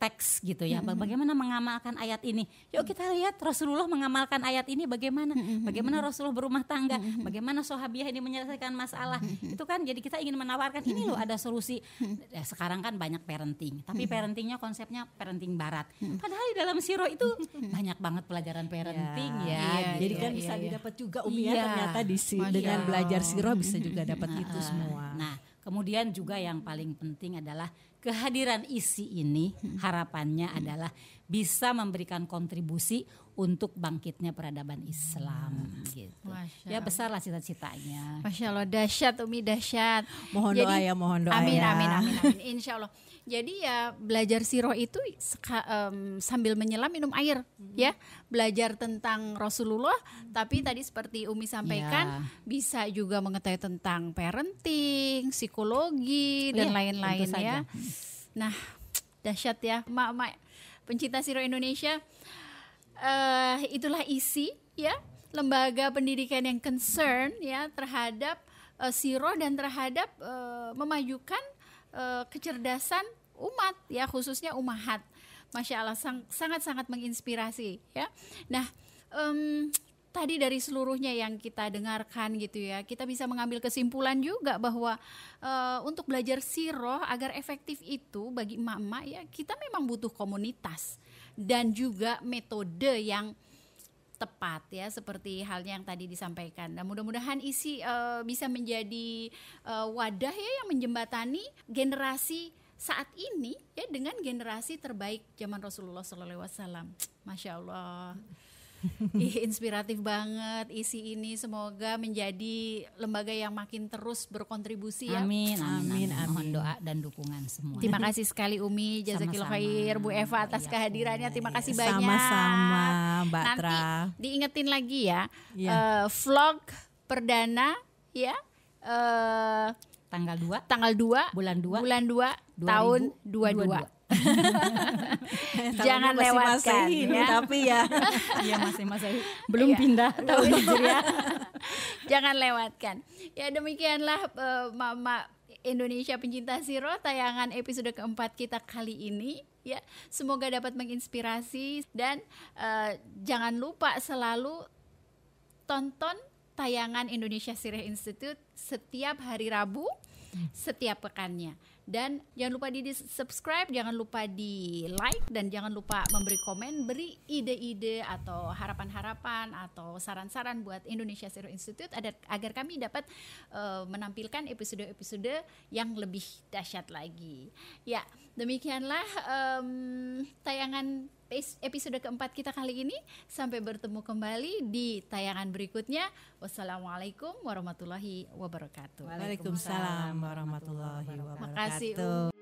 teks gitu ya. Bagaimana mengamalkan ayat ini? Yuk kita lihat Rasulullah mengamalkan ayat ini bagaimana? Bagaimana Rasulullah berumah tangga? Bagaimana sahabiah ini menyelesaikan masalah? Itu kan jadi kita ingin menawarkan ini loh ada solusi. Ya, sekarang kan banyak parenting, tapi parentingnya konsepnya parenting barat. Padahal di dalam siro itu banyak banget pelajaran parenting ya. Iya, gitu jadi kan ya. bisa Iya. didapat juga Umi ya Iya. ternyata di si- Masya dengan belajar sirah bisa juga dapat itu semua. Nah, kemudian juga yang paling penting adalah kehadiran isi ini harapannya adalah bisa memberikan kontribusi untuk bangkitnya peradaban Islam gitu. Masya Ya besarlah cita-citanya. Masya Allah dahsyat Umi dahsyat. Mohon doa ya, mohon doa amin, ya. Amin amin amin Insya Allah. Jadi ya belajar siroh itu seka- em, sambil menyelam minum air ya belajar tentang Rasulullah. Tapi tadi seperti Umi sampaikan Ya. bisa juga mengetahui tentang parenting, psikologi dan Iya, lain-lain tentu ya. Nah dahsyat ya. Mak-mak pencinta siroh Indonesia eh itulah isi ya lembaga pendidikan yang concern ya terhadap eh, siroh dan terhadap eh, memajukan eh, kecerdasan umat ya khususnya umahat. Masya Allah sang- sangat-sangat menginspirasi ya. Nah em, tadi dari seluruhnya yang kita dengarkan gitu ya kita bisa mengambil kesimpulan juga bahwa eh, untuk belajar siroh agar efektif itu bagi emak-emak ya kita memang butuh komunitas dan juga metode yang tepat ya seperti halnya yang tadi disampaikan. Nah, mudah-mudahan isi eh, bisa menjadi eh, wadah ya yang menjembatani generasi saat ini ya dengan generasi terbaik zaman Rasulullah SAW. Masya Allah. Ih, inspiratif banget isi ini semoga menjadi lembaga yang makin terus berkontribusi ya. Amin, Amin, amin, amin. Mohon amin. doa dan dukungan semua. Terima kasih sekali Umi, jazakillah Sama-sama. khair Bu Eva atas Iya, kehadirannya. Terima kasih banyak. Sama-sama Mbak Nanti Tra. diingetin lagi ya, Iya. eh, vlog perdana ya eh, Tanggal 2 tanggal 2 bulan 2 bulan 2 tahun 22. Jangan masih lewatkan ini, ya. tapi ya Iya masih masih belum Iya. pindah tahun Hijriah. Jangan lewatkan. Ya demikianlah eh, Mama Indonesia pencinta Siro tayangan episode keempat kita kali ini ya semoga dapat menginspirasi dan eh, jangan lupa selalu tonton tayangan Indonesia Sirih Institute setiap hari Rabu setiap pekannya dan jangan lupa di subscribe jangan lupa di like dan jangan lupa memberi komen beri ide-ide atau harapan-harapan atau saran-saran buat Indonesia Zero Institute agar, agar kami dapat eh, menampilkan episode-episode yang lebih dahsyat lagi. Ya demikianlah em, tayangan episode keempat kita kali ini sampai bertemu kembali di tayangan berikutnya wassalamualaikum warahmatullahi wabarakatuh Waalaikumsalam warahmatullahi wabarakatuh. Makasih, Umi.